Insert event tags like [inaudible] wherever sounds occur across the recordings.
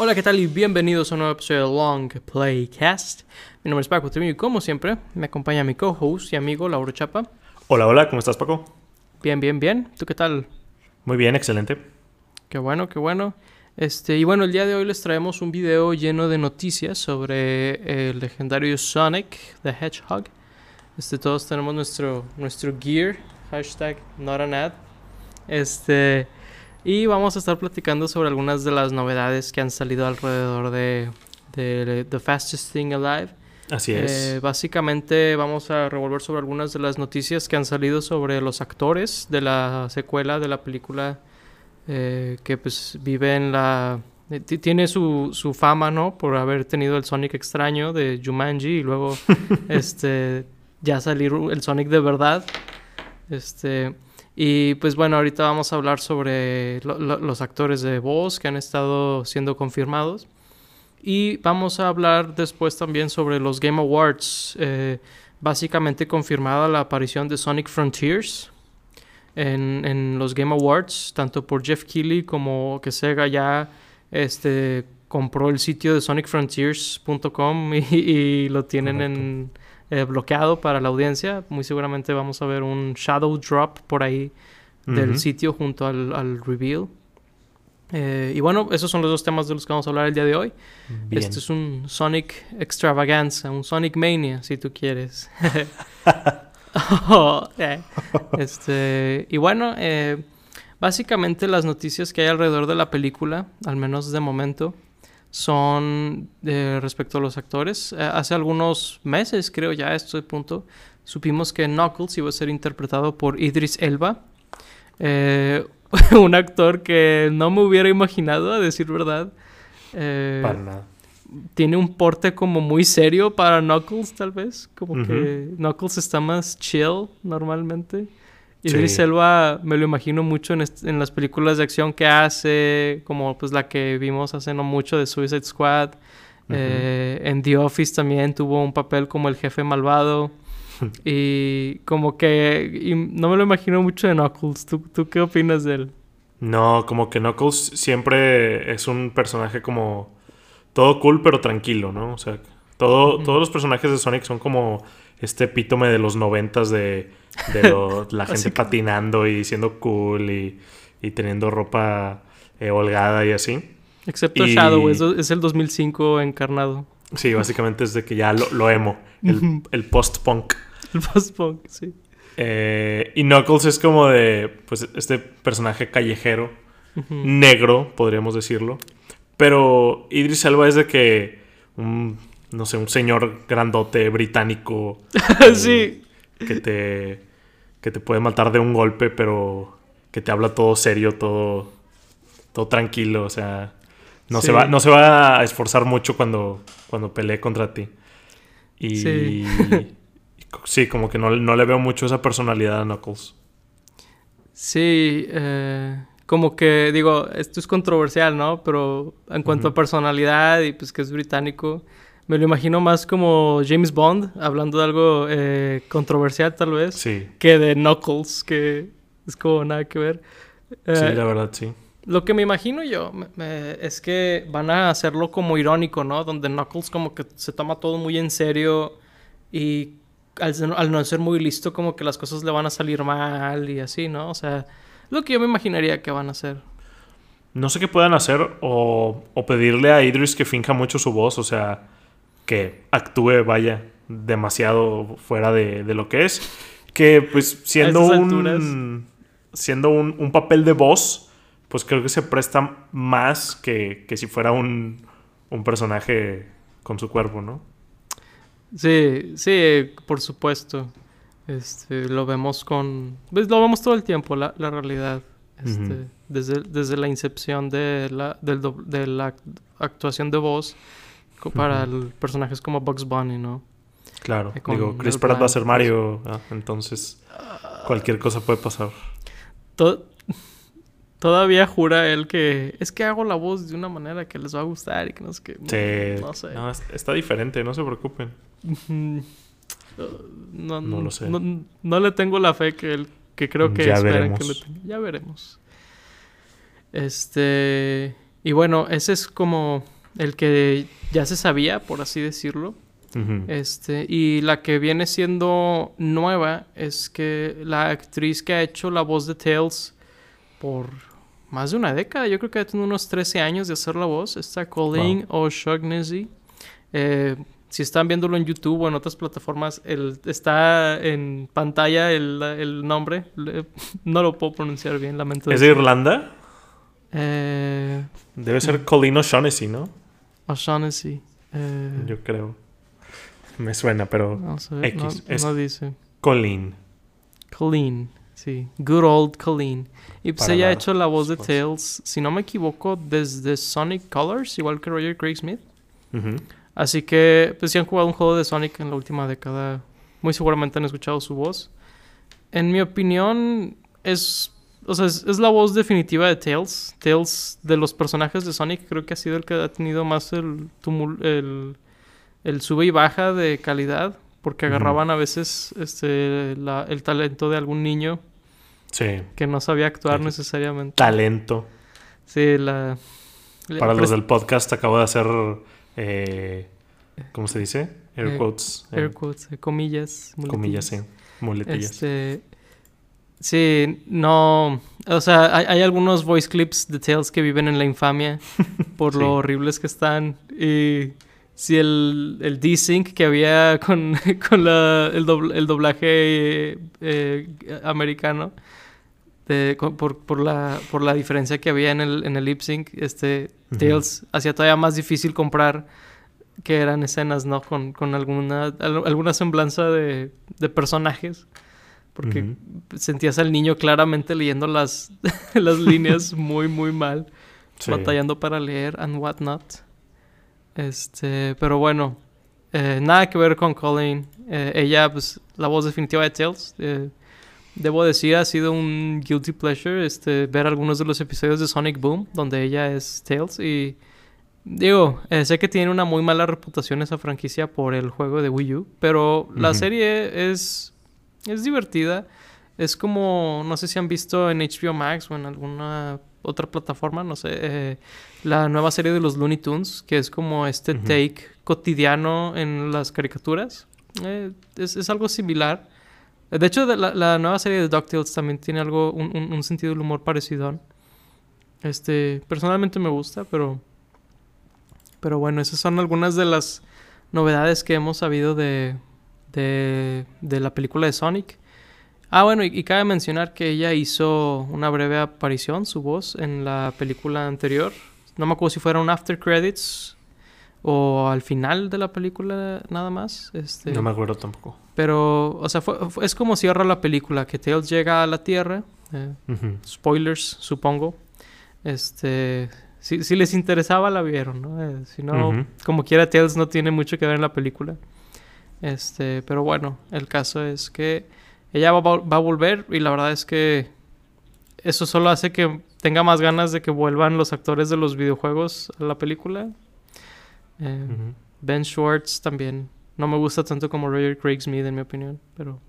Hola, ¿qué tal? Y bienvenidos a un nuevo episodio de Long Playcast. Mi nombre es Paco Trevino y como siempre me acompaña mi co-host y amigo Lauro Chapa. Hola, hola, ¿cómo estás Paco? Bien, bien, bien. ¿Tú qué tal? Muy bien, excelente. Qué bueno, qué bueno. Este, y bueno, el día de hoy les traemos un video lleno de noticias sobre el legendario Sonic the Hedgehog. Este, todos tenemos nuestro, nuestro gear, hashtag not an ad. Este, y vamos a estar platicando sobre algunas de las novedades que han salido alrededor de, de The Fastest Thing Alive. Así es. Eh, básicamente vamos a revolver sobre algunas de las noticias que han salido sobre los actores de la secuela de la película eh, que pues vive en la... eh, ti- tiene su, su fama, ¿no? Por haber tenido el Sonic extraño de Jumanji y luego [laughs] este ya salir el Sonic de verdad. Este... Y pues bueno, ahorita vamos a hablar sobre lo- lo- los actores de voz que han estado siendo confirmados. Y vamos a hablar después también sobre los Game Awards. eh, básicamente confirmada la aparición de Sonic Frontiers en, en los Game Awards, tanto por Jeff Keighley como que Sega ya este, compró el sitio de sonicfrontiers.com [laughs] y, lo tienen en, eh, bloqueado para la audiencia. Muy seguramente vamos a ver un shadow drop por ahí del Ujú. sitio junto al, al reveal. Eh, y bueno, esos son los dos temas de los que vamos a hablar el día de hoy. Bien. Este es un Sonic Extravaganza, un Sonic Mania, si tú quieres. [laughs] Oh, eh. Este, y bueno, eh, básicamente las noticias que hay alrededor de la película, al menos de momento, son eh, respecto a los actores. Eh, hace algunos meses, creo ya a este punto, supimos que Knuckles iba a ser interpretado por Idris Elba. Eh, [laughs] un actor que no me hubiera imaginado, a decir verdad. Eh, Para nada. tiene un porte como muy serio para Knuckles, tal vez. Como que Knuckles está más chill normalmente. Y Sí. Idris Elba me lo imagino mucho en, en las películas de acción que hace, como pues la que vimos hace no mucho de Suicide Squad. Eh, en The Office también tuvo un papel como el jefe malvado. [laughs] y como que y no me lo imagino mucho de Knuckles. ¿Tú, tú qué opinas de él? No, como que Knuckles siempre es un personaje como todo cool pero tranquilo, ¿no? O sea, todo, todos los personajes de Sonic son como este epítome de los noventas de, de lo- [laughs] la gente patinando y siendo cool y, y teniendo ropa eh, holgada y así. Excepto Y- Shadow, es, el 2005 encarnado. Sí, básicamente es de que ya lo, lo emo, el, post-punk. [laughs] El post-punk, sí. Eh, y Knuckles es como de, pues, este personaje callejero, negro, podríamos decirlo. Pero Idris Elba es de que, un, no sé, un señor grandote británico [laughs] eh, sí. que te, que te puede matar de un golpe, pero que te habla todo serio, todo, todo tranquilo, o sea, no, Sí. se va, no se va a esforzar mucho cuando, cuando pelee contra ti. Y Sí. y [laughs] sí, como que no, no le veo mucho esa personalidad a Knuckles. Sí, eh, como que digo, esto es controversial, ¿no? Pero en cuanto a personalidad y pues que es británico, me lo imagino más como James Bond, hablando de algo eh, controversial tal vez, Sí, que de Knuckles, que es como nada que ver. sí, Eh, la verdad, sí. Lo que me imagino yo me- me- es que van a hacerlo como irónico, ¿no? Donde Knuckles como que se toma todo muy en serio y al, al no ser muy listo como que las cosas le van a salir mal y así, ¿no? O sea, lo que yo me imaginaría que van a hacer. No sé qué puedan hacer o, o pedirle a Idris que finja mucho su voz, o sea, que actúe, vaya, demasiado fuera de, de lo que es. Que pues siendo un siendo un, un papel de voz, pues creo que se presta más que, que si fuera un, un personaje con su cuerpo, ¿no? Sí, sí, por supuesto. Este, lo vemos con... Pues lo vemos todo el tiempo, la, la realidad. Este, desde, desde la incepción de la, del de la actuación de voz para Ujú. el- personajes como Bugs Bunny, ¿no? Claro. Eh, con Digo, Chris Pratt va a ser Mario, ah, entonces cualquier cosa puede pasar. To- Todavía jura él que es que hago la voz de una manera que les va a gustar y que no sé qué. Sí. No sé. No, es- está diferente, no se preocupen. Mm, No, No lo sé. No, le tengo la fe que él que creo que Ya esperan veremos. que le tenga. Ya veremos. Este Y bueno, ese es como el que ya se sabía, por así decirlo. Este, y la que viene siendo nueva es que la actriz que ha hecho la voz de Tails por más de una década, yo creo que ha tenido unos 13 años de hacer la voz, está Colleen O'Shaughnessy. Eh, si están viéndolo en YouTube o en otras plataformas, el, está en pantalla el, el nombre. Le- [laughs] no lo puedo pronunciar bien, lamento. ¿Es de. Irlanda? Eh, Debe ser Colleen O'Shaughnessy, ¿no? O'Shaughnessy. Eh, Yo creo. Me suena, pero... no- X, es- no dice. Colleen. Colleen, sí. Good old Colleen. Y pues Para ella ha hecho la voz de. Tails, si no me equivoco, desde Sonic Colors, igual que Roger Craig Smith. Así que, pues si han jugado un juego de Sonic en la última década, muy seguramente han escuchado su voz. En mi opinión, es, o sea, es, es la voz definitiva de Tails. Tails, de los personajes de Sonic, creo que ha sido el que ha tenido más el, tumul- el, el sube y baja de calidad, porque agarraban a veces este, la- el talento de algún niño Sí. que no sabía actuar Sí. necesariamente. Talento. Sí, la... Para los del podcast acabo de hacer... eh, ¿Cómo se dice? Air Eh, quotes. eh, Air quotes, eh, comillas. comillas, sí. muletillas. Muletillas. Este... Sí, no... O sea, hay, hay algunos voice clips de Tales que viven en la infamia [laughs] por Sí. lo horribles que están. Y si el, el D-Sync que había [laughs] con, con la- el, dobl- el doblaje eh, americano, de- con- por, por, la, por la diferencia que había en el, en el lip sync, este. Tails hacía todavía más difícil comprar que eran escenas, ¿no? Con, con alguna, al- alguna semblanza de, de personajes. Porque sentías al niño claramente leyendo las, [laughs] las líneas [laughs] muy, muy mal. Sí. Batallando para leer and whatnot. Este, pero bueno. eh, nada que ver con Colleen. Eh, ella, pues, la voz definitiva de Tails. eh, debo decir, ha sido un guilty pleasure este, ver algunos de los episodios de Sonic Boom, donde ella es Tails. Y digo, eh, sé que tiene una muy mala reputación esa franquicia por el juego de Wii U, pero la serie es, es divertida. Es como, no sé si han visto en HBO Max o en alguna otra plataforma, no sé, eh, la nueva serie de los Looney Tunes, que es como este Ujú. take cotidiano en las caricaturas. Eh, es, es algo similar. De hecho, de la, la nueva serie de DuckTales también tiene algo, un, un- un sentido del humor parecido. Este, personalmente me gusta, pero... Pero bueno, esas son algunas de las novedades que hemos sabido de, de, de la película de Sonic. Ah, bueno, y, y cabe mencionar que ella hizo una breve aparición, su voz, en la película anterior. No me acuerdo si fuera un after credits o al final de la película nada más. Este, No me acuerdo tampoco. Pero, o sea, fue- fue- es como cierra la película, que Tails llega a la Tierra. eh, spoilers, supongo. Este, si, si les interesaba la vieron, ¿no? Eh, si no, como quiera Tails no tiene mucho que ver en la película. Este, pero bueno, el caso es que ella va, va a volver y la verdad es que eso solo hace que tenga más ganas de que vuelvan los actores de los videojuegos a la película. Eh. Ben Schwartz también. No me gusta tanto como Roger Craig Smith, en mi opinión, pero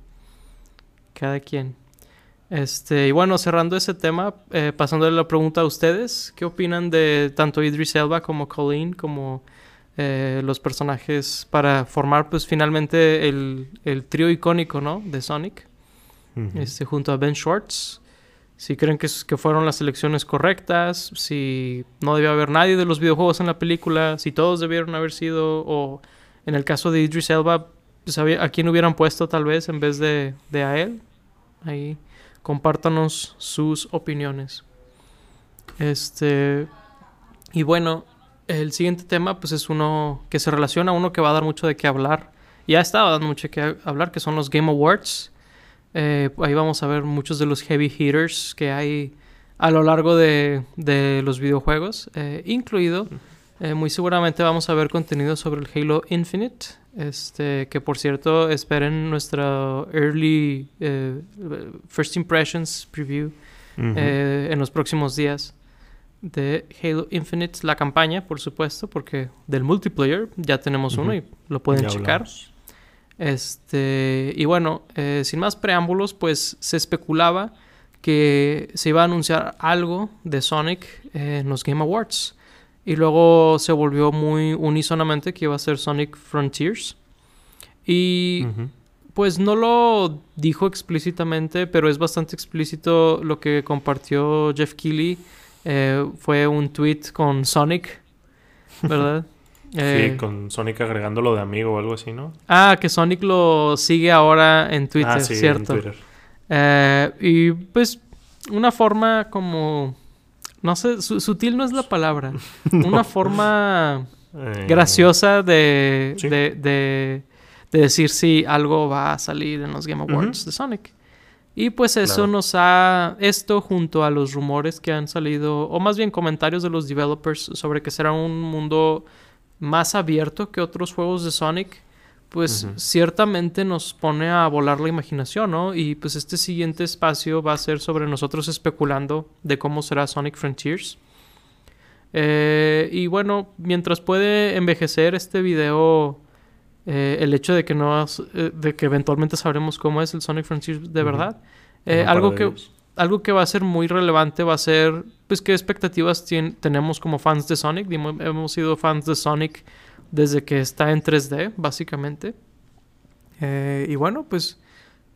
cada quien. Este, y bueno, cerrando ese tema, eh, pasándole la pregunta a ustedes, ¿qué opinan de tanto Idris Elba como Colleen, como eh, los personajes para formar pues finalmente el, el trío icónico, ¿no? De Sonic, este, junto a Ben Schwartz. Si creen que, que fueron las elecciones correctas, si no debió haber nadie de los videojuegos en la película, si todos debieron haber sido, o en el caso de Idris Elba, pues, a quién hubieran puesto tal vez en vez de, de a él. Ahí compártanos sus opiniones. Este. Y bueno, el siguiente tema, pues es uno que se relaciona a uno que va a dar mucho de qué hablar. Ya estaba dando mucho de qué hablar, que son los Game Awards. Eh, ahí vamos a ver muchos de los heavy hitters que hay a lo largo de, de los videojuegos, eh, incluido, eh, muy seguramente vamos a ver contenido sobre el Halo Infinite, este, que por cierto esperen nuestra early first impressions preview en los próximos días de Halo Infinite, la campaña, por supuesto, porque del multiplayer ya tenemos uno y lo pueden Ya checar. hablamos. Este, y bueno, eh, sin más preámbulos, pues se especulaba que se iba a anunciar algo de Sonic eh, en los Game Awards. Y luego se volvió muy unísonamente que iba a ser Sonic Frontiers. Y pues no lo dijo explícitamente, pero es bastante explícito lo que compartió Jeff Keighley. Eh, fue un tweet con Sonic, ¿verdad? [laughs] Eh, Sí, con Sonic agregándolo de amigo o algo así, ¿no? Ah, que Sonic lo sigue ahora en Twitter, ah, sí, en ¿cierto? Twitter. Eh, y pues una forma como... No sé, su- sutil no es la palabra. [laughs] Una forma Eh, graciosa de, sí. de, de- de decir si algo va a salir en los Game Awards de Sonic. Y pues eso Claro. nos ha... Esto junto a los rumores que han salido, o más bien comentarios de los developers sobre que será un mundo más abierto que otros juegos de Sonic, pues ciertamente nos pone a volar la imaginación, ¿no? Y pues este siguiente espacio va a ser sobre nosotros especulando de cómo será Sonic Frontiers. Eh, y bueno, mientras puede envejecer este video, eh, el hecho de que no eh, de que eventualmente sabremos cómo es el Sonic Frontiers de verdad. eh, algo que ellos. algo que va a ser muy relevante va a ser, pues, qué expectativas tien- tenemos como fans de Sonic. Dimo- hemos sido fans de Sonic desde que está en 3D, básicamente. Y bueno, pues,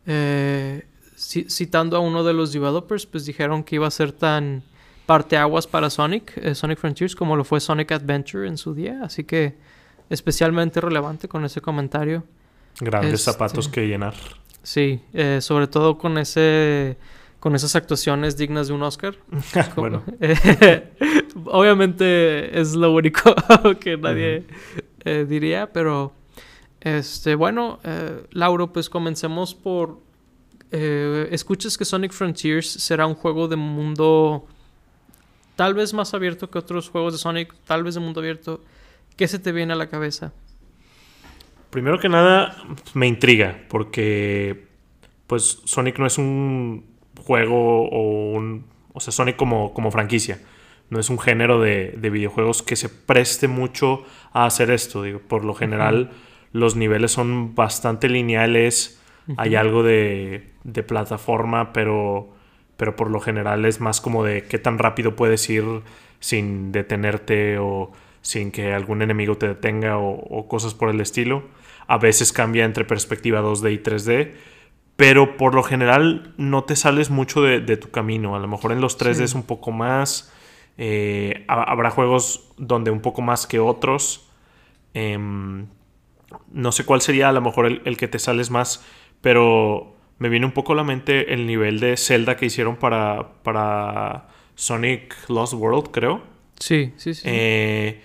ci- citando a uno de los developers, pues dijeron que iba a ser tan parteaguas para Sonic, Sonic Frontiers, como lo fue Sonic Adventure en su día. Así que, especialmente relevante con ese comentario. Grandes este- zapatos que llenar. Sí, eh, sobre todo con ese con esas actuaciones dignas de un Oscar. [laughs] bueno, Eh, [laughs] obviamente es lo único [laughs] que nadie eh, diría, pero este bueno, eh, Lauro, pues comencemos por escuchas que Sonic Frontiers será un juego de mundo tal vez más abierto que otros juegos de Sonic, tal vez de mundo abierto. ¿Qué se te viene a la cabeza? primero que nada me intriga porque pues Sonic no es un juego o un... O sea, Sonic como, como franquicia. No es un género de, de videojuegos que se preste mucho a hacer esto. Digo, por lo general los niveles son bastante lineales. Hay algo de, de plataforma, pero, pero por lo general es más como de qué tan rápido puedes ir sin detenerte o sin que algún enemigo te detenga o, o cosas por el estilo. A veces cambia entre perspectiva 2D y 3D, pero por lo general no te sales mucho de, de tu camino. A lo mejor en los 3D Sí. es un poco más. eh, ha- habrá juegos donde un poco más que otros. Em, no sé cuál sería a lo mejor el, el que te sales más, pero me viene un poco a la mente el nivel de Zelda que hicieron para, para Sonic Lost World, creo. Sí, sí, sí. Eh,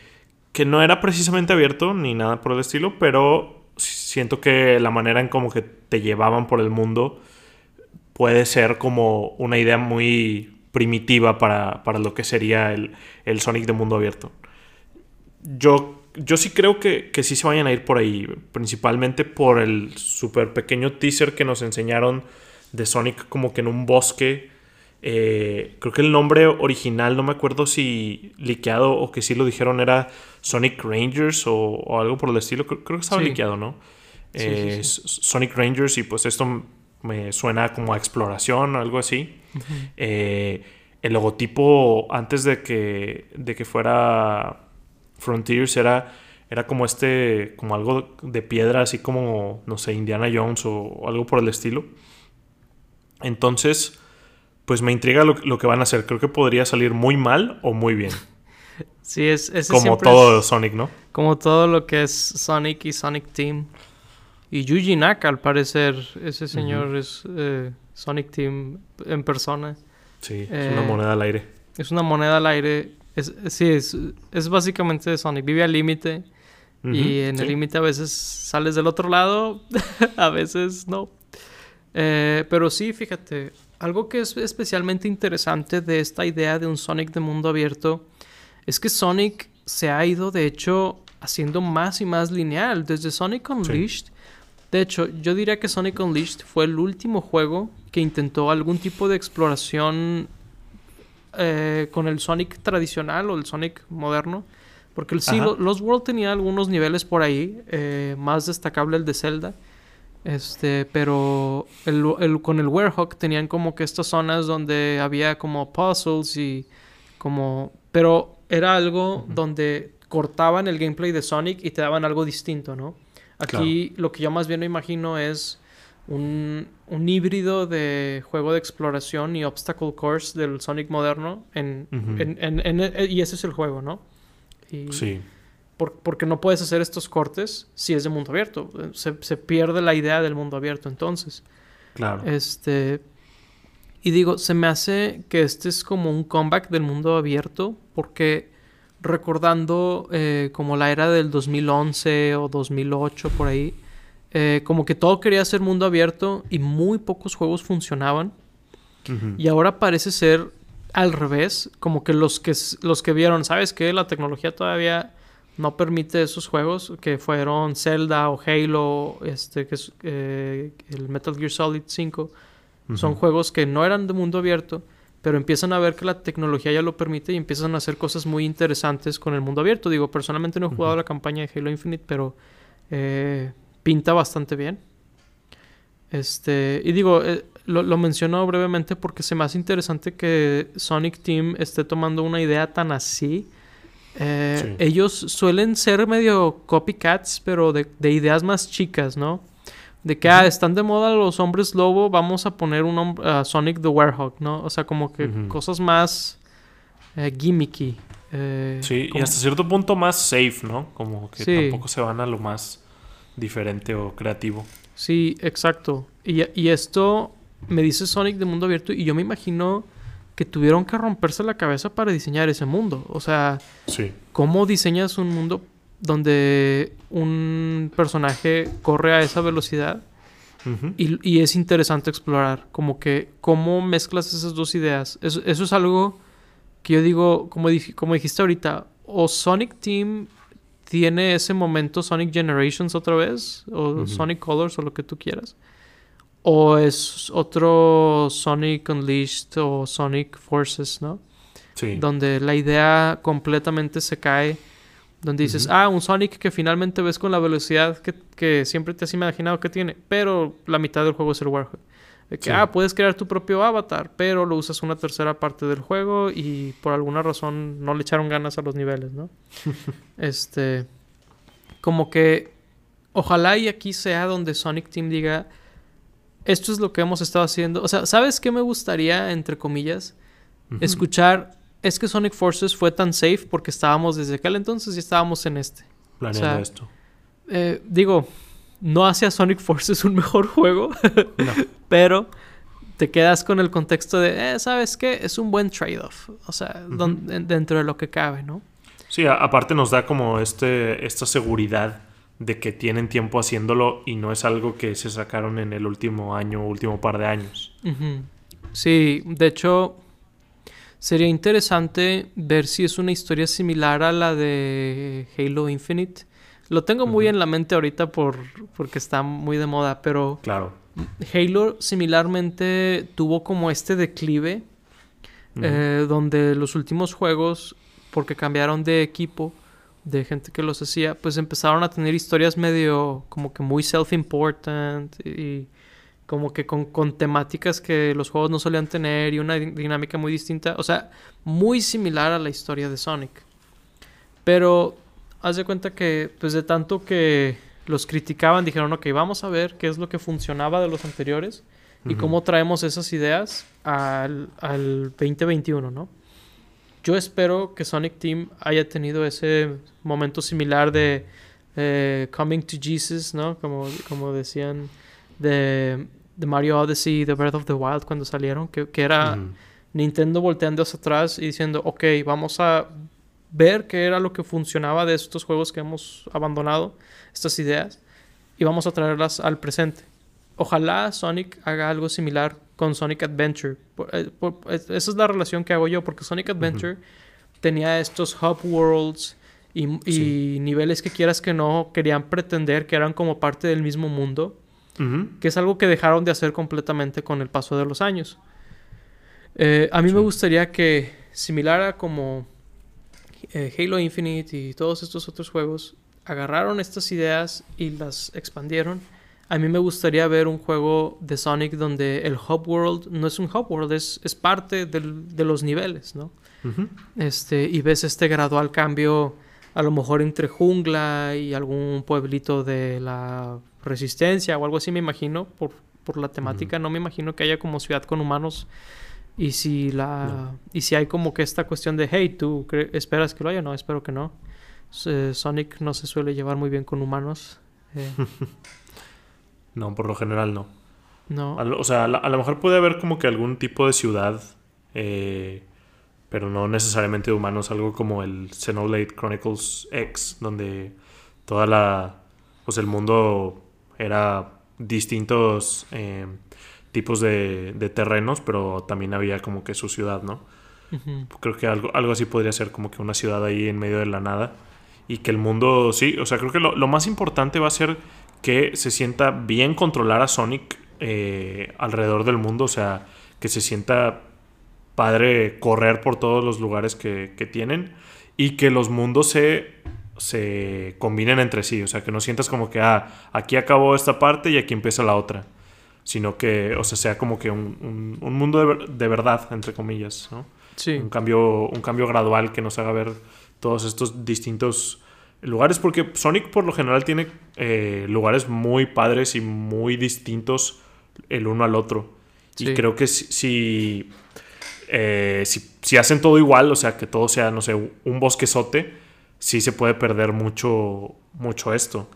que no era precisamente abierto ni nada por el estilo, pero siento que la manera en como que te llevaban por el mundo puede ser como una idea muy primitiva para, para lo que sería el, el Sonic de mundo abierto. Yo, yo sí creo que, que sí se vayan a ir por ahí, principalmente por el súper pequeño teaser que nos enseñaron de Sonic como que en un bosque. Eh, creo que el nombre original, no me acuerdo si liqueado o que sí lo dijeron, era Sonic Rangers o, o algo por el estilo. Creo, creo que estaba Sí. liqueado, ¿no? Eh, sí, Sonic Rangers y pues esto me suena como a exploración o algo así. Eh, el logotipo antes de que, de que fuera Frontiers era, era como este, como algo de piedra, así como, no sé, Indiana Jones o, o algo por el estilo. Entonces, pues me intriga lo, lo que van a hacer. Creo que podría salir muy mal o muy bien. [laughs] Sí, es, ese como todo es- Sonic, ¿no? como todo lo que es Sonic y Sonic Team. Y Yuji Naka, al parecer, ese señor es eh, Sonic Team en persona. Sí, es Eh, una moneda al aire. Es una moneda al aire. Es, sí, es, es básicamente Sonic. Vive al límite. Y en sí. el límite a veces sales del otro lado, [laughs] a veces no. Eh, pero sí, fíjate, algo que es especialmente interesante de esta idea de un Sonic de mundo abierto es que Sonic se ha ido, de hecho, haciendo más y más lineal. Desde Sonic Unleashed. De hecho, yo diría que Sonic Unleashed fue el último juego que intentó algún tipo de exploración eh, con el Sonic tradicional o el Sonic moderno. Porque el sí, lo- Lost World tenía algunos niveles por ahí, eh, más destacable el de Zelda. Este, pero el, el- con el Werehog tenían como que estas zonas donde había como puzzles y como... Pero era algo donde cortaban el gameplay de Sonic y te daban algo distinto, ¿no? Aquí lo que yo más bien me imagino es un, un, híbrido de juego de exploración y obstacle course del Sonic moderno. En, y ese es el juego, ¿no? sí. Porque no puedes hacer estos cortes si es de mundo abierto. Se, se, pierde la idea del mundo abierto entonces. Claro. Este. Y digo, se me hace que este es como un comeback del mundo abierto porque recordando eh, como la era del 2011 o 2008 por ahí, eh, como que todo quería ser mundo abierto y muy pocos juegos funcionaban. Y ahora parece ser al revés, como que los que, los que vieron, ¿sabes qué? La tecnología todavía no permite esos juegos que fueron Zelda o Halo, este, que es eh, el Metal Gear Solid 5. Son juegos que no eran de mundo abierto pero empiezan a ver que la tecnología ya lo permite y empiezan a hacer cosas muy interesantes con el mundo abierto. Digo, personalmente no he jugado la campaña de Halo Infinite, pero eh, pinta bastante bien. Este, y digo, eh, lo, lo, menciono brevemente porque se me hace interesante que Sonic Team esté tomando una idea tan así. Eh, ellos suelen ser medio copycats, pero de, de ideas más chicas, ¿no? De que, ah, están de moda los hombres lobo, vamos a poner un Sonic the Werehog, ¿no? O sea, como que cosas más eh, gimmicky. Eh, sí, y hasta cierto punto más safe, ¿no? Como que tampoco se van a lo más diferente o creativo. Sí, exacto. Y, y esto me dice Sonic de mundo abierto y yo me imagino que tuvieron que romperse la cabeza para diseñar ese mundo. O sea, sí. ¿cómo diseñas un mundo donde un personaje corre a esa velocidad y, es interesante explorar, como que cómo mezclas esas dos ideas. Eso, es algo que yo digo, como, como dijiste ahorita, o Sonic Team tiene ese momento Sonic Generations otra vez, o Sonic Colors, o lo que tú quieras, o es otro Sonic Unleashed o Sonic Forces, ¿no? Sí. Donde la idea completamente se cae donde dices, ah, un Sonic que finalmente ves con la velocidad que, siempre te has imaginado que tiene, pero la mitad del juego es el Warhol. que, ah, puedes crear tu propio avatar, pero lo usas una tercera parte del juego y por alguna razón no le echaron ganas a los niveles, ¿no? [laughs] este. Como que. Ojalá y aquí sea donde Sonic Team diga. Esto es lo que hemos estado haciendo. O sea, ¿sabes qué me gustaría, entre comillas? Escuchar es que Sonic Forces fue tan safe porque estábamos desde aquel entonces y estábamos en este. Planeando esto. Eh, digo, no hace Sonic Forces un [laughs] mejor juego, no. pero te quedas con el contexto de, eh, ¿sabes qué? Es un buen trade-off. O sea, dentro de lo que cabe, ¿no? Sí, aparte nos da como este, esta seguridad de que tienen tiempo haciéndolo y no es algo que se sacaron en el último año, último par de años. Sí, de hecho, Sería interesante ver si es una historia similar a la de Halo Infinite. Lo tengo muy en la mente ahorita por, porque está muy de moda, pero claro. Halo similarmente tuvo como este declive eh, donde los últimos juegos, porque cambiaron de equipo, de gente que los hacía, pues empezaron a tener historias medio como que muy self-important y como que con, con, temáticas que los juegos no solían tener y una dinámica muy distinta. O sea, muy similar a la historia de Sonic. Pero haz de cuenta que, pues de tanto que los criticaban, dijeron, ok, vamos a ver qué es lo que funcionaba de los anteriores y cómo traemos esas ideas al, al 2021, ¿no? Yo espero que Sonic Team haya tenido ese momento similar de eh, Coming to Jesus, ¿no? Como, como decían, de de Mario Odyssey y de Breath of the Wild cuando salieron, que, era Nintendo volteando hacia atrás y diciendo, ok, vamos a ver qué era lo que funcionaba de estos juegos que hemos abandonado, estas ideas, y vamos a traerlas al presente. Ojalá Sonic haga algo similar con Sonic Adventure. Eh, esa es la relación que hago yo, porque Sonic Adventure tenía estos hub worlds y, y niveles que quieras que no querían pretender que eran como parte del mismo mundo que es algo que dejaron de hacer completamente con el paso de los años. Eh, a mí me gustaría que, similar a como eh, Halo Infinite y todos estos otros juegos, agarraron estas ideas y las expandieron a mí me gustaría ver un juego de Sonic donde el hub world no es un hub world, es, es parte del, de los niveles, ¿no? Este, y ves este gradual cambio, a lo mejor entre jungla y algún pueblito de la resistencia o algo así, me imagino, por, por la temática. No me imagino que haya como ciudad con humanos. Y si la y si hay como que esta cuestión de hey, tú esperas que lo haya, no, espero que no. Sonic no se suele llevar muy bien con humanos. Eh. [laughs] No, por lo general no. No. o sea, a, lo mejor puede haber como que algún tipo de ciudad, eh, pero no necesariamente de humanos, algo como el Xenoblade Chronicles X, donde toda la. Pues el mundo era distintos eh, tipos de, terrenos, pero también había como que su ciudad, ¿no? Creo que algo, algo así podría ser como que una ciudad ahí en medio de la nada. Y que el mundo, sí, o sea, creo que lo, lo más importante va a ser que se sienta bien controlar a Sonic eh, alrededor del mundo, o sea, que se sienta padre correr por todos los lugares que, tienen y que los mundos se, se combinen entre sí, o sea, que no sientas como que, ah, aquí acabó esta parte y aquí empieza la otra, sino que, o sea, sea como que un, mundo de, de, verdad, entre comillas, ¿no? Sí. Un cambio, un cambio gradual que nos haga ver todos estos distintos lugares, porque Sonic por lo general tiene eh, lugares muy padres y muy distintos el uno al otro. Y creo que si, eh, si, si, hacen todo igual, o sea, que todo sea, no sé, un bosquezote, sí se puede perder mucho, mucho esto.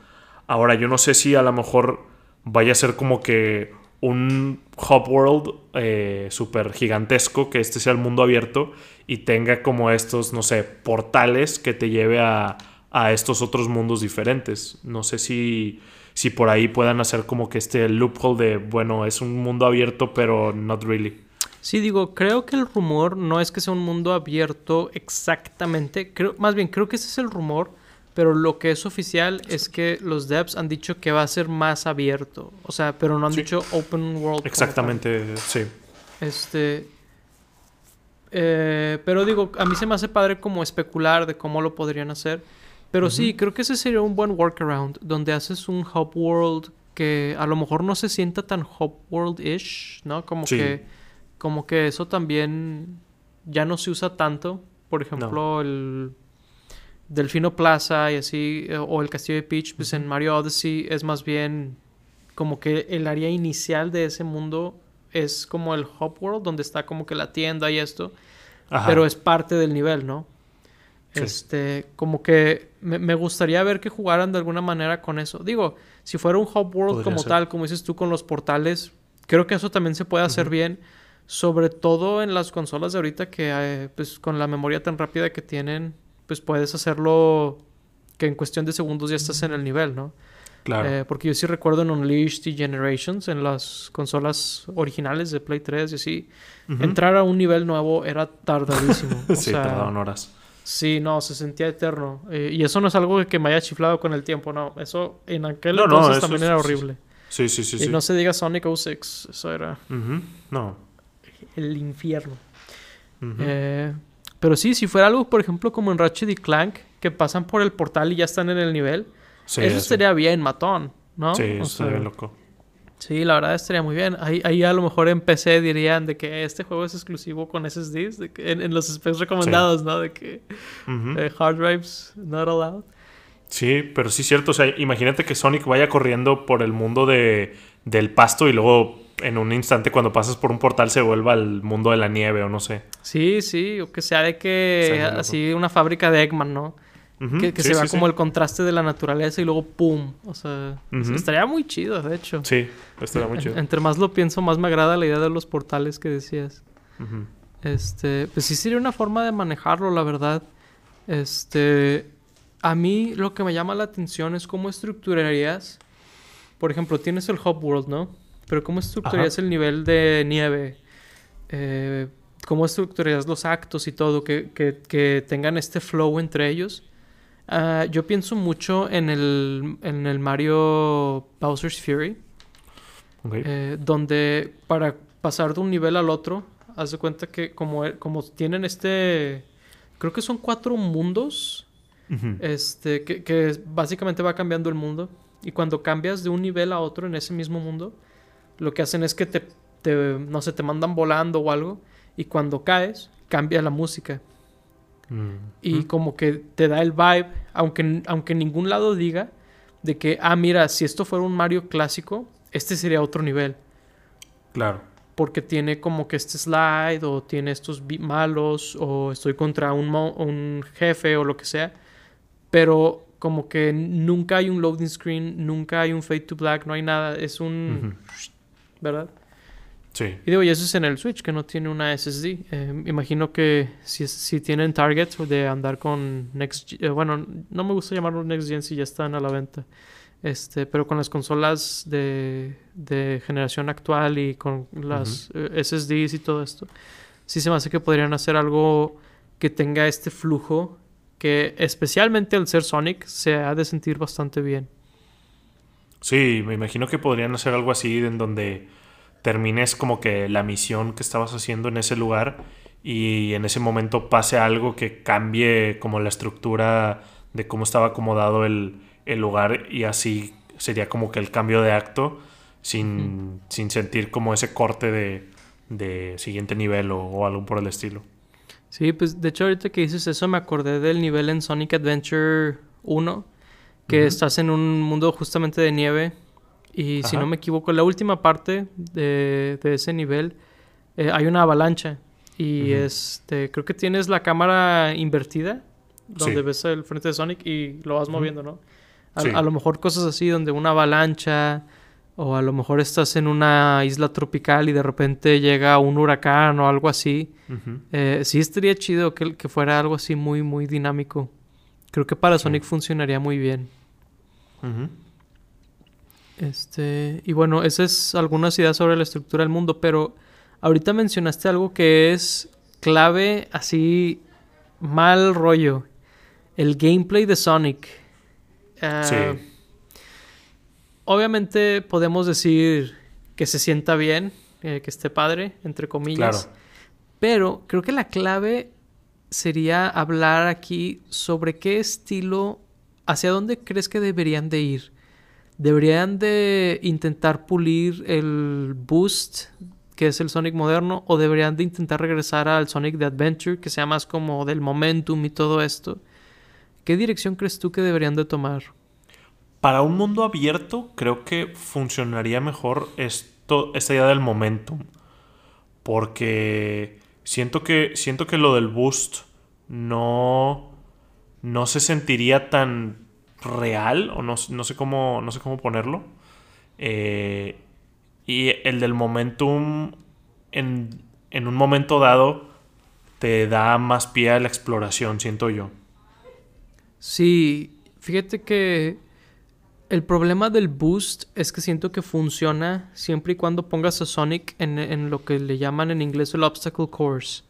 Ahora, yo no sé si a lo mejor vaya a ser como que un hub world eh, súper gigantesco, que este sea el mundo abierto y tenga como estos, no sé, portales que te lleve a, a estos otros mundos diferentes. No sé si, si por ahí puedan hacer como que este loophole de, bueno, es un mundo abierto, pero not really. Sí, digo, creo que el rumor no es que sea un mundo abierto exactamente. Creo, más bien, creo que ese es el rumor. Pero lo que es oficial es que los devs han dicho que va a ser más abierto. O sea, pero no han dicho open world. Exactamente, sí. Este. Eh, pero digo, a mí se me hace padre como especular de cómo lo podrían hacer. Pero sí, creo que ese sería un buen workaround, donde haces un hub world que a lo mejor no se sienta tan hub world-ish, ¿no? Como que como que eso también ya no se usa tanto. Por ejemplo, el Delfino Plaza y así, eh, o el Castillo de Peach, pues en Mario Odyssey es más bien como que el área inicial de ese mundo es como el hub world, donde está como que la tienda y esto, pero es parte del nivel, ¿no? Este, como que me, gustaría ver que jugaran de alguna manera con eso. Digo, si fuera un hub world como tal, como dices tú con los portales, creo que eso también se puede hacer bien. Sobre todo en las consolas de ahorita que eh, pues con la memoria tan rápida que tienen, pues puedes hacerlo que en cuestión de segundos ya estás en el nivel, ¿no? Claro. Eh, porque yo sí recuerdo en Unleashed y Generations, en las consolas originales de Play 3 y así, entrar a un nivel nuevo era tardadísimo. [laughs] sí, tardaban horas. Sí, no, se sentía eterno. Eh, y eso no es algo que me haya chiflado con el tiempo, no. Eso en aquel entonces también era horrible. Sí, sí, sí. Y no se diga Sonic 06, eso era. No. El infierno. Eh, pero sí, si fuera algo, por ejemplo, como en Ratchet y Clank, que pasan por el portal y ya están en el nivel, eso sería bien matón, ¿no? Sí, eso sería loco. Sí, la verdad estaría muy bien. Ahí, ahí a lo mejor en PC dirían de que este juego es exclusivo con SSDs, de que en, los specs recomendados, ¿no? De que eh, hard drives not allowed. Sí, pero sí es cierto. O sea, imagínate que Sonic vaya corriendo por el mundo de, del pasto y luego en un instante cuando pasas por un portal se vuelva al mundo de la nieve o no sé. Sí, sí, o que sea de que así una fábrica de Eggman, ¿no? Que, se vea como el contraste de la naturaleza y luego ¡pum! O sea, estaría muy chido, de hecho. Sí, estaría muy chido. entre más lo pienso, más me agrada la idea de los portales que decías. Este, pues sí sería una forma de manejarlo, la verdad. Este, a mí lo que me llama la atención es cómo estructurarías. Por ejemplo, tienes el Hub World, ¿no? Pero cómo estructurarías el nivel de nieve. Eh, cómo estructurarías los actos y todo, que, que tengan este flow entre ellos. Ah, yo pienso mucho en el, en el Mario Bowser's Fury. Eh, donde para pasar de un nivel al otro, haz de cuenta que como, como tienen este... Creo que son cuatro mundos. Este, que, que, básicamente va cambiando el mundo. Y cuando cambias de un nivel a otro en ese mismo mundo, lo que hacen es que te, te no sé, te mandan volando o algo. Y cuando caes, cambia la música. Mm. Y Mm. como que te da el vibe, aunque, aunque en ningún lado diga de que, ah, mira, si esto fuera un Mario clásico, este sería otro nivel. Claro. Porque tiene como que este slide, o tiene estos malos, o estoy contra un, un jefe, o lo que sea. Pero como que nunca hay un loading screen, nunca hay un fade to black, no hay nada. Es un. ¿Verdad? Sí. Y digo, y eso es en el Switch, que no tiene una SSD. Eh, imagino que si, si tienen target de andar con Next Gen- eh, bueno, no me gusta llamarlo Next Gen si ya están a la venta. Este, pero con las consolas de, de generación actual y con las eh, SSDs y todo esto, sí se me hace que podrían hacer algo que tenga este flujo que especialmente al ser Sonic se ha de sentir bastante bien. Sí, me imagino que podrían hacer algo así en donde termines como que la misión que estabas haciendo en ese lugar y en ese momento pase algo que cambie como la estructura de cómo estaba acomodado el, el lugar y así sería como que el cambio de acto sin, sin sentir como ese corte de, de siguiente nivel o, o algo por el estilo. Sí, pues de hecho ahorita que dices eso me acordé del nivel en Sonic Adventure 1, que estás en un mundo justamente de nieve y si no me equivoco, la última parte de, de ese nivel eh, hay una avalancha y este creo que tienes la cámara invertida donde Sí. ves el frente de Sonic y lo vas moviendo, ¿no? A, Sí. a lo mejor cosas así donde una avalancha o a lo mejor estás en una isla tropical y de repente llega un huracán o algo así. Eh, sí estaría chido que, que fuera algo así muy, muy dinámico. Creo que para. Sonic funcionaría muy bien. Este, y bueno, esas es algunas ideas sobre la estructura del mundo, pero ahorita mencionaste algo que es clave, así mal rollo. El gameplay de Sonic. Ah, Sí. Obviamente podemos decir que se sienta bien, eh, que esté padre, entre comillas. Claro. Pero creo que la clave sería hablar aquí sobre qué estilo, hacia dónde crees que deberían de ir. ¿Deberían de intentar pulir el boost, que es el Sonic moderno, o deberían de intentar regresar al Sonic de Adventure, que sea más como del momentum y todo esto? ¿Qué dirección crees tú que deberían de tomar? Para un mundo abierto, creo que funcionaría mejor esto, esta idea del momentum. Porque siento que, siento que lo del boost no, no se sentiría tan real, o no, no sé, cómo, no sé cómo ponerlo. Eh, y el del momentum, en, en un momento dado, te da más pie a la exploración, siento yo. Sí, fíjate que el problema del boost es que siento que funciona siempre y cuando pongas a Sonic en, en lo que le llaman en inglés el obstacle course.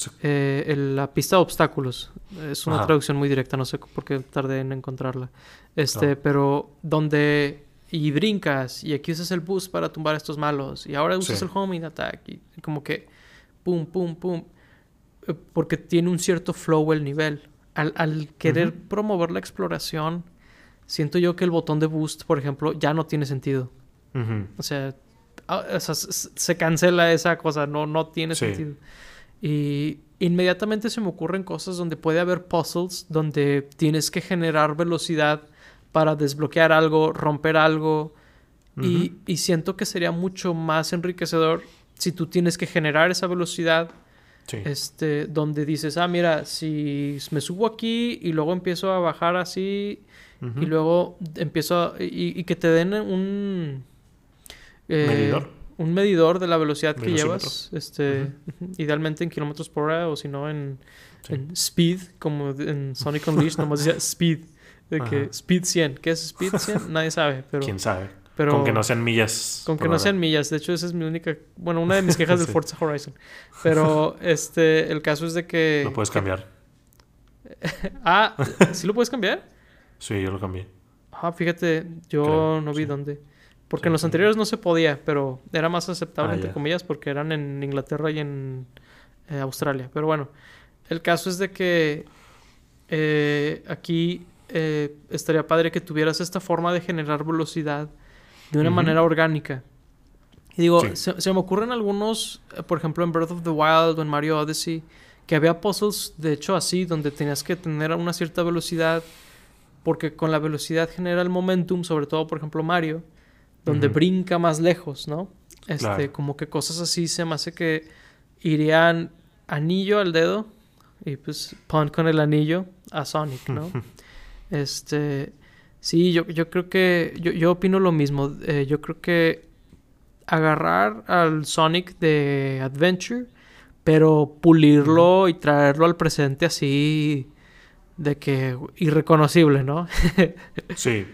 Sí. Eh, el- la pista de obstáculos. Es una Ajá. traducción muy directa, no sé por qué tardé en encontrarla. Este, pero donde y brincas y aquí usas el boost para tumbar a estos malos y ahora usas Sí. el homing attack y como que pum pum pum eh, porque tiene un cierto flow el nivel. Al, al querer promover la exploración, siento yo que el botón de boost, por ejemplo, ya no tiene sentido. O sea, ah, o sea, se cancela esa cosa, no, no tiene Sí. sentido. Y inmediatamente se me ocurren cosas donde puede haber puzzles, donde tienes que generar velocidad para desbloquear algo, romper algo. y, y siento que sería mucho más enriquecedor si tú tienes que generar esa velocidad Sí. este, donde dices, ah, mira, si me subo aquí y luego empiezo a bajar así y luego empiezo a- y, y que te den un eh, ¿Medidor? Un medidor de la velocidad que llevas, este, idealmente en kilómetros por hora o si no en, Sí. en speed, como en Sonic Unleashed, [laughs] nomás decía speed, de que speed 100, ¿qué es speed 100? [laughs] Nadie sabe, pero ¿Quién sabe? pero Con que no sean millas. con que no sean millas. De hecho, esa es mi única. Bueno, una de mis quejas [laughs] del. Forza Horizon. Pero este, el caso es de que. Lo puedes cambiar. Ah, ¿sí lo puedes cambiar? Sí, yo lo cambié. Ah, fíjate, yo Creo, no vi sí. dónde. Porque Sí, en los anteriores no se podía, pero era más aceptable, Ah, entre comillas, porque eran en Inglaterra y en eh, Australia. Pero bueno, el caso es de que eh, aquí eh, estaría padre que tuvieras esta forma de generar velocidad de una manera orgánica. Y digo, se, se, me ocurren algunos, por ejemplo, en Breath of the Wild o en Mario Odyssey, que había puzzles, de hecho, así, donde tenías que tener una cierta velocidad, porque con la velocidad genera el momentum, sobre todo, por ejemplo, Mario, donde brinca más lejos, ¿no? Este, como que cosas así se me hace que irían anillo al dedo y pues pon con el anillo a Sonic, ¿no? [laughs] este, sí, yo, yo creo que, yo, yo opino lo mismo, eh, yo creo que agarrar al Sonic de Adventure pero pulirlo y traerlo al presente así de que irreconocible, ¿no? [laughs] sí.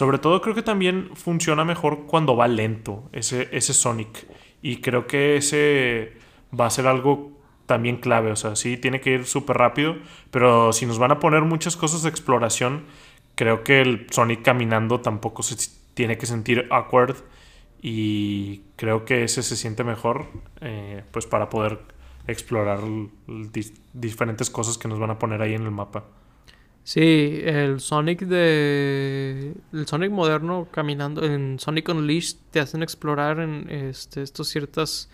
Sobre todo creo que también funciona mejor cuando va lento ese, ese Sonic. Y creo que ese va a ser algo también clave. O sea, sí, tiene que ir súper rápido. Pero si nos van a poner muchas cosas de exploración, creo que el Sonic caminando tampoco se tiene que sentir awkward y creo que ese se siente mejor eh, pues para poder explorar diferentes cosas que nos van a poner ahí en el mapa. Sí, el Sonic de el Sonic moderno caminando en Sonic Unleashed te hacen explorar en este, estas ciertas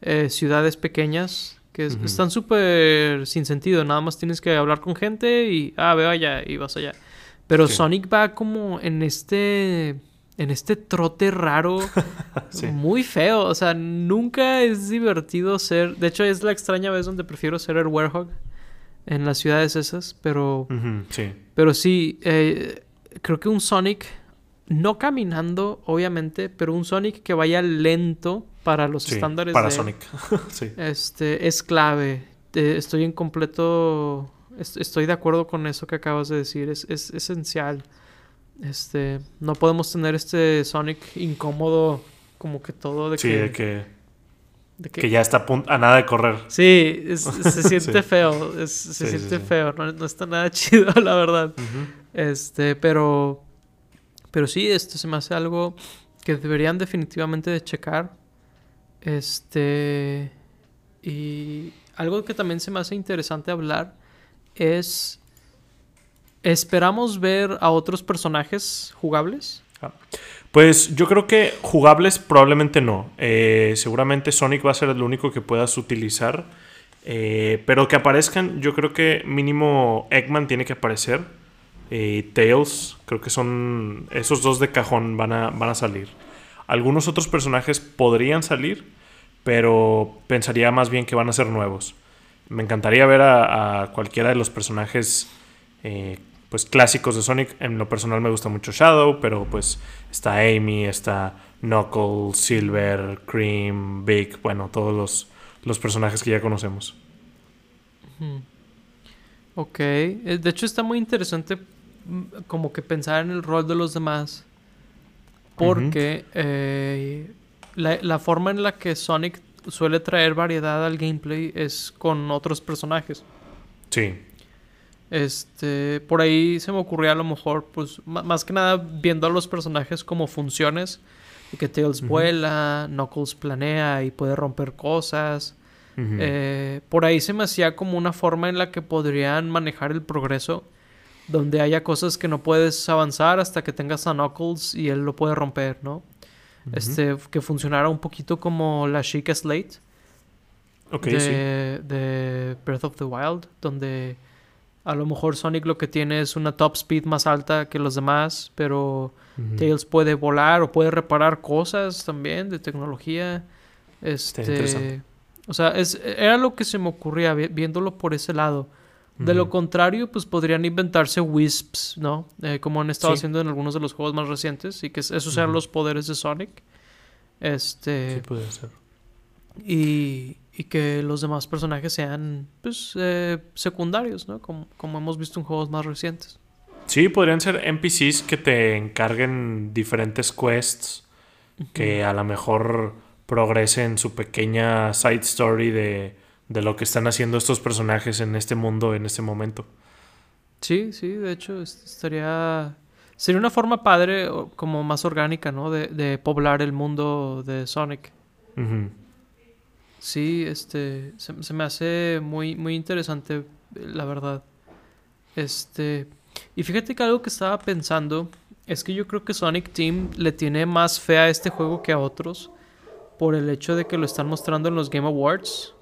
eh, ciudades pequeñas que están súper sin sentido, nada más tienes que hablar con gente y ah, veo allá y vas allá. Pero Sonic va como en este en este trote raro, [laughs] muy feo. O sea, nunca es divertido ser. De hecho, es la extraña vez donde prefiero ser el Werehog en las ciudades esas, pero. sí. Pero sí, eh, creo que un Sonic, no caminando, obviamente, pero un Sonic que vaya lento para los estándares para Sonic. [laughs] sí. Este, es clave. estoy en completo. Estoy de acuerdo con eso que acabas de decir. Es, es esencial. Este, no podemos tener este Sonic incómodo, como que todo de sí, que. de que. Que, ya está a, nada de correr. Sí, [laughs] se siente feo. se siente feo. No, está nada [laughs] chido, la verdad. Este, pero. Pero sí, esto se me hace algo que deberían definitivamente de checar. Este. Y algo que también se me hace interesante hablar es ¿Esperamos ver a otros personajes jugables? Ah, pues yo creo que jugables probablemente no. Eh, seguramente Sonic va a ser el único que puedas utilizar. Eh, pero que aparezcan, yo creo que mínimo Eggman tiene que aparecer. Eh, Tails, creo que son esos dos de cajón van a, van a salir. Algunos otros personajes podrían salir, pero pensaría más bien que van a ser nuevos. Me encantaría ver a, cualquiera de los personajes pues clásicos de Sonic. En lo personal me gusta mucho Shadow, pero pues está Amy, está Knuckles, Silver, Cream, Big, bueno, todos los, los personajes que ya conocemos. Ok, eh, de hecho está muy interesante mm, como que pensar en el rol de los demás. Porque eh, la, la forma en la que Sonic suele traer variedad al gameplay es con otros personajes. Sí. Este, por ahí se me ocurría a lo mejor, pues, más que nada viendo a los personajes como funciones. Que Tails vuela, Knuckles planea y puede romper cosas. Eh, por ahí se me hacía como una forma en la que podrían manejar el progreso. Donde haya cosas que no puedes avanzar hasta que tengas a Knuckles y él lo puede romper, ¿no? Este, que funcionara un poquito como la Chica Slate. de, de Breath of the Wild, donde a lo mejor Sonic lo que tiene es una top speed más alta que los demás, pero Tails puede volar o puede reparar cosas también de tecnología. Este, o sea, es, era lo que se me ocurría viéndolo por ese lado. De lo contrario, pues podrían inventarse Wisps, ¿no? Eh, como han estado haciendo en algunos de los juegos más recientes. Y que esos sean los poderes de Sonic. Este. Sí, puede ser. Y, y que los demás personajes sean pues, eh, secundarios, ¿no? Como, como hemos visto en juegos más recientes. Sí, podrían ser NPCs que te encarguen diferentes quests que a lo mejor progresen su pequeña side story de, de, lo que están haciendo estos personajes en este mundo en este momento. Sí, sí, de hecho estaría... Sería una forma padre, como más orgánica, ¿no? De, de poblar el mundo de Sonic. Sí, este, se, me hace muy, muy interesante, la verdad. Este, Y fíjate que algo que estaba pensando es que yo creo que Sonic Team le tiene más fe a este juego que a otros por el hecho de que lo están mostrando en los Game Awards.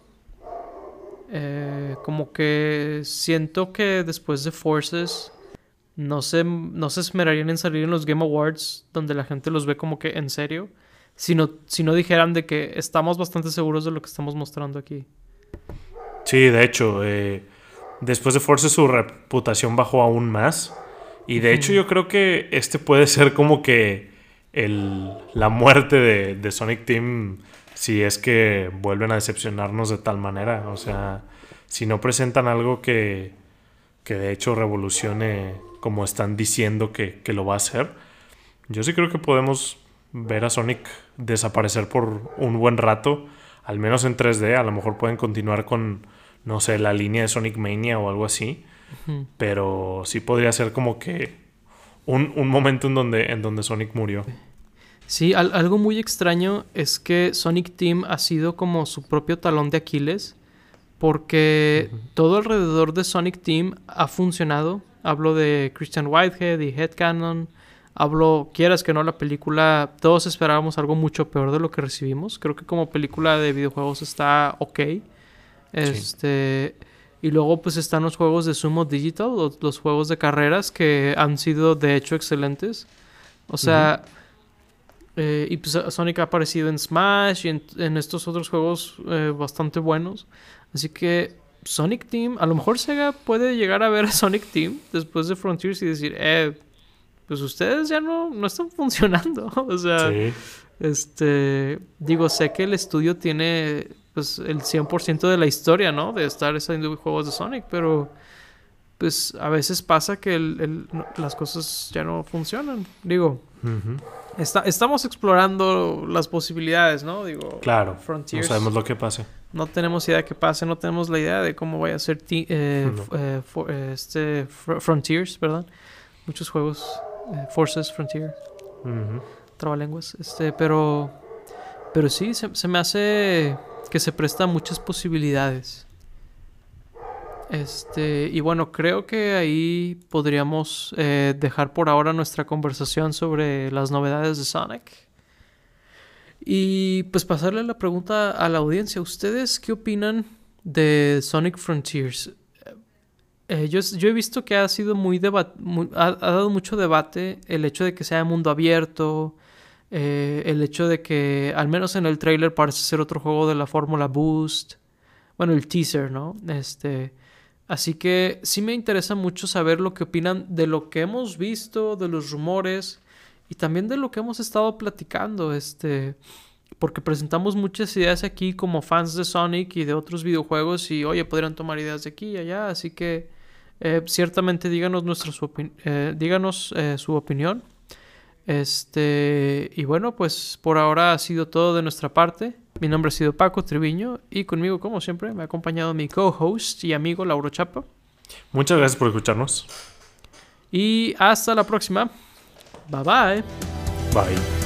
Eh, como que siento que después de Forces no se, no se esmerarían en salir en los Game Awards donde la gente los ve como que en serio, sino, si no dijeran de que estamos bastante seguros de lo que estamos mostrando aquí. Sí, de hecho, eh, después de Forces su reputación bajó aún más. Y de hecho yo creo que este puede ser como que el, la muerte de, de Sonic Team si es que vuelven a decepcionarnos de tal manera. O sea, si no presentan algo que, que de hecho revolucione como están diciendo que, que, lo va a hacer, yo sí creo que podemos ver a Sonic desaparecer por un buen rato, al menos en 3D. A lo mejor pueden continuar con, no sé, la línea de Sonic Mania o algo así. Pero sí podría ser como que un, un, momento en donde, en donde Sonic murió. Sí, al, algo muy extraño es que Sonic Team ha sido como su propio talón de Aquiles. Porque uh -huh. todo alrededor de Sonic Team ha funcionado. Hablo de Christian Whitehead y Headcanon. Hablo, quieras que no, la película. Todos esperábamos algo mucho peor de lo que recibimos. Creo que como película de videojuegos está ok. Este. Sí. Y luego pues están los juegos de Sumo Digital, los, los, juegos de carreras que han sido de hecho excelentes. O sea, uh -huh. eh, y pues Sonic ha aparecido en Smash y en, en estos otros juegos eh, bastante buenos. Así que Sonic Team, a lo mejor Sega puede llegar a ver a Sonic Team después de Frontiers y decir, eh, pues ustedes ya no, no están [laughs] funcionando. o sea, sí. este, digo, sé que el estudio tiene pues el 100% de la historia, ¿no? De estar haciendo juegos de Sonic, pero pues a veces pasa que el, el, las cosas ya no funcionan. Digo, uh -huh. está, estamos explorando las posibilidades, ¿no? Digo, claro, Frontiers, no sabemos lo que pase. No tenemos idea de qué pase, no tenemos la idea de cómo vaya a ser eh, no. eh, for, este Frontiers, ¿verdad? Muchos juegos, eh, Forces, Frontier, uh -huh. trabalenguas, este, pero, pero sí, se, se me hace que se presta muchas posibilidades. Este, y bueno, creo que ahí podríamos eh, dejar por ahora nuestra conversación sobre las novedades de Sonic. Y pues pasarle la pregunta a la audiencia. ¿Ustedes qué opinan de Sonic Frontiers? Eh, yo, he visto que ha sido muy, ha, dado mucho debate el hecho de que sea mundo abierto, eh, el hecho de que, al menos en el trailer, parece ser otro juego de la fórmula Boost. Bueno, el teaser, ¿no? Este. Así que sí me interesa mucho saber lo que opinan de lo que hemos visto, de los rumores y también de lo que hemos estado platicando. Este. Porque presentamos muchas ideas aquí como fans de Sonic y de otros videojuegos y oye, podrían tomar ideas de aquí y allá. Así que eh, ciertamente díganos, nuestra, su, opin eh, díganos eh, su opinión. Este, y bueno, pues por ahora ha sido todo de nuestra parte. Mi nombre ha sido Paco Triviño y conmigo, como siempre, me ha acompañado mi co-host y amigo Lauro Chapa. Muchas gracias por escucharnos. Y hasta la próxima. Bye bye. Bye.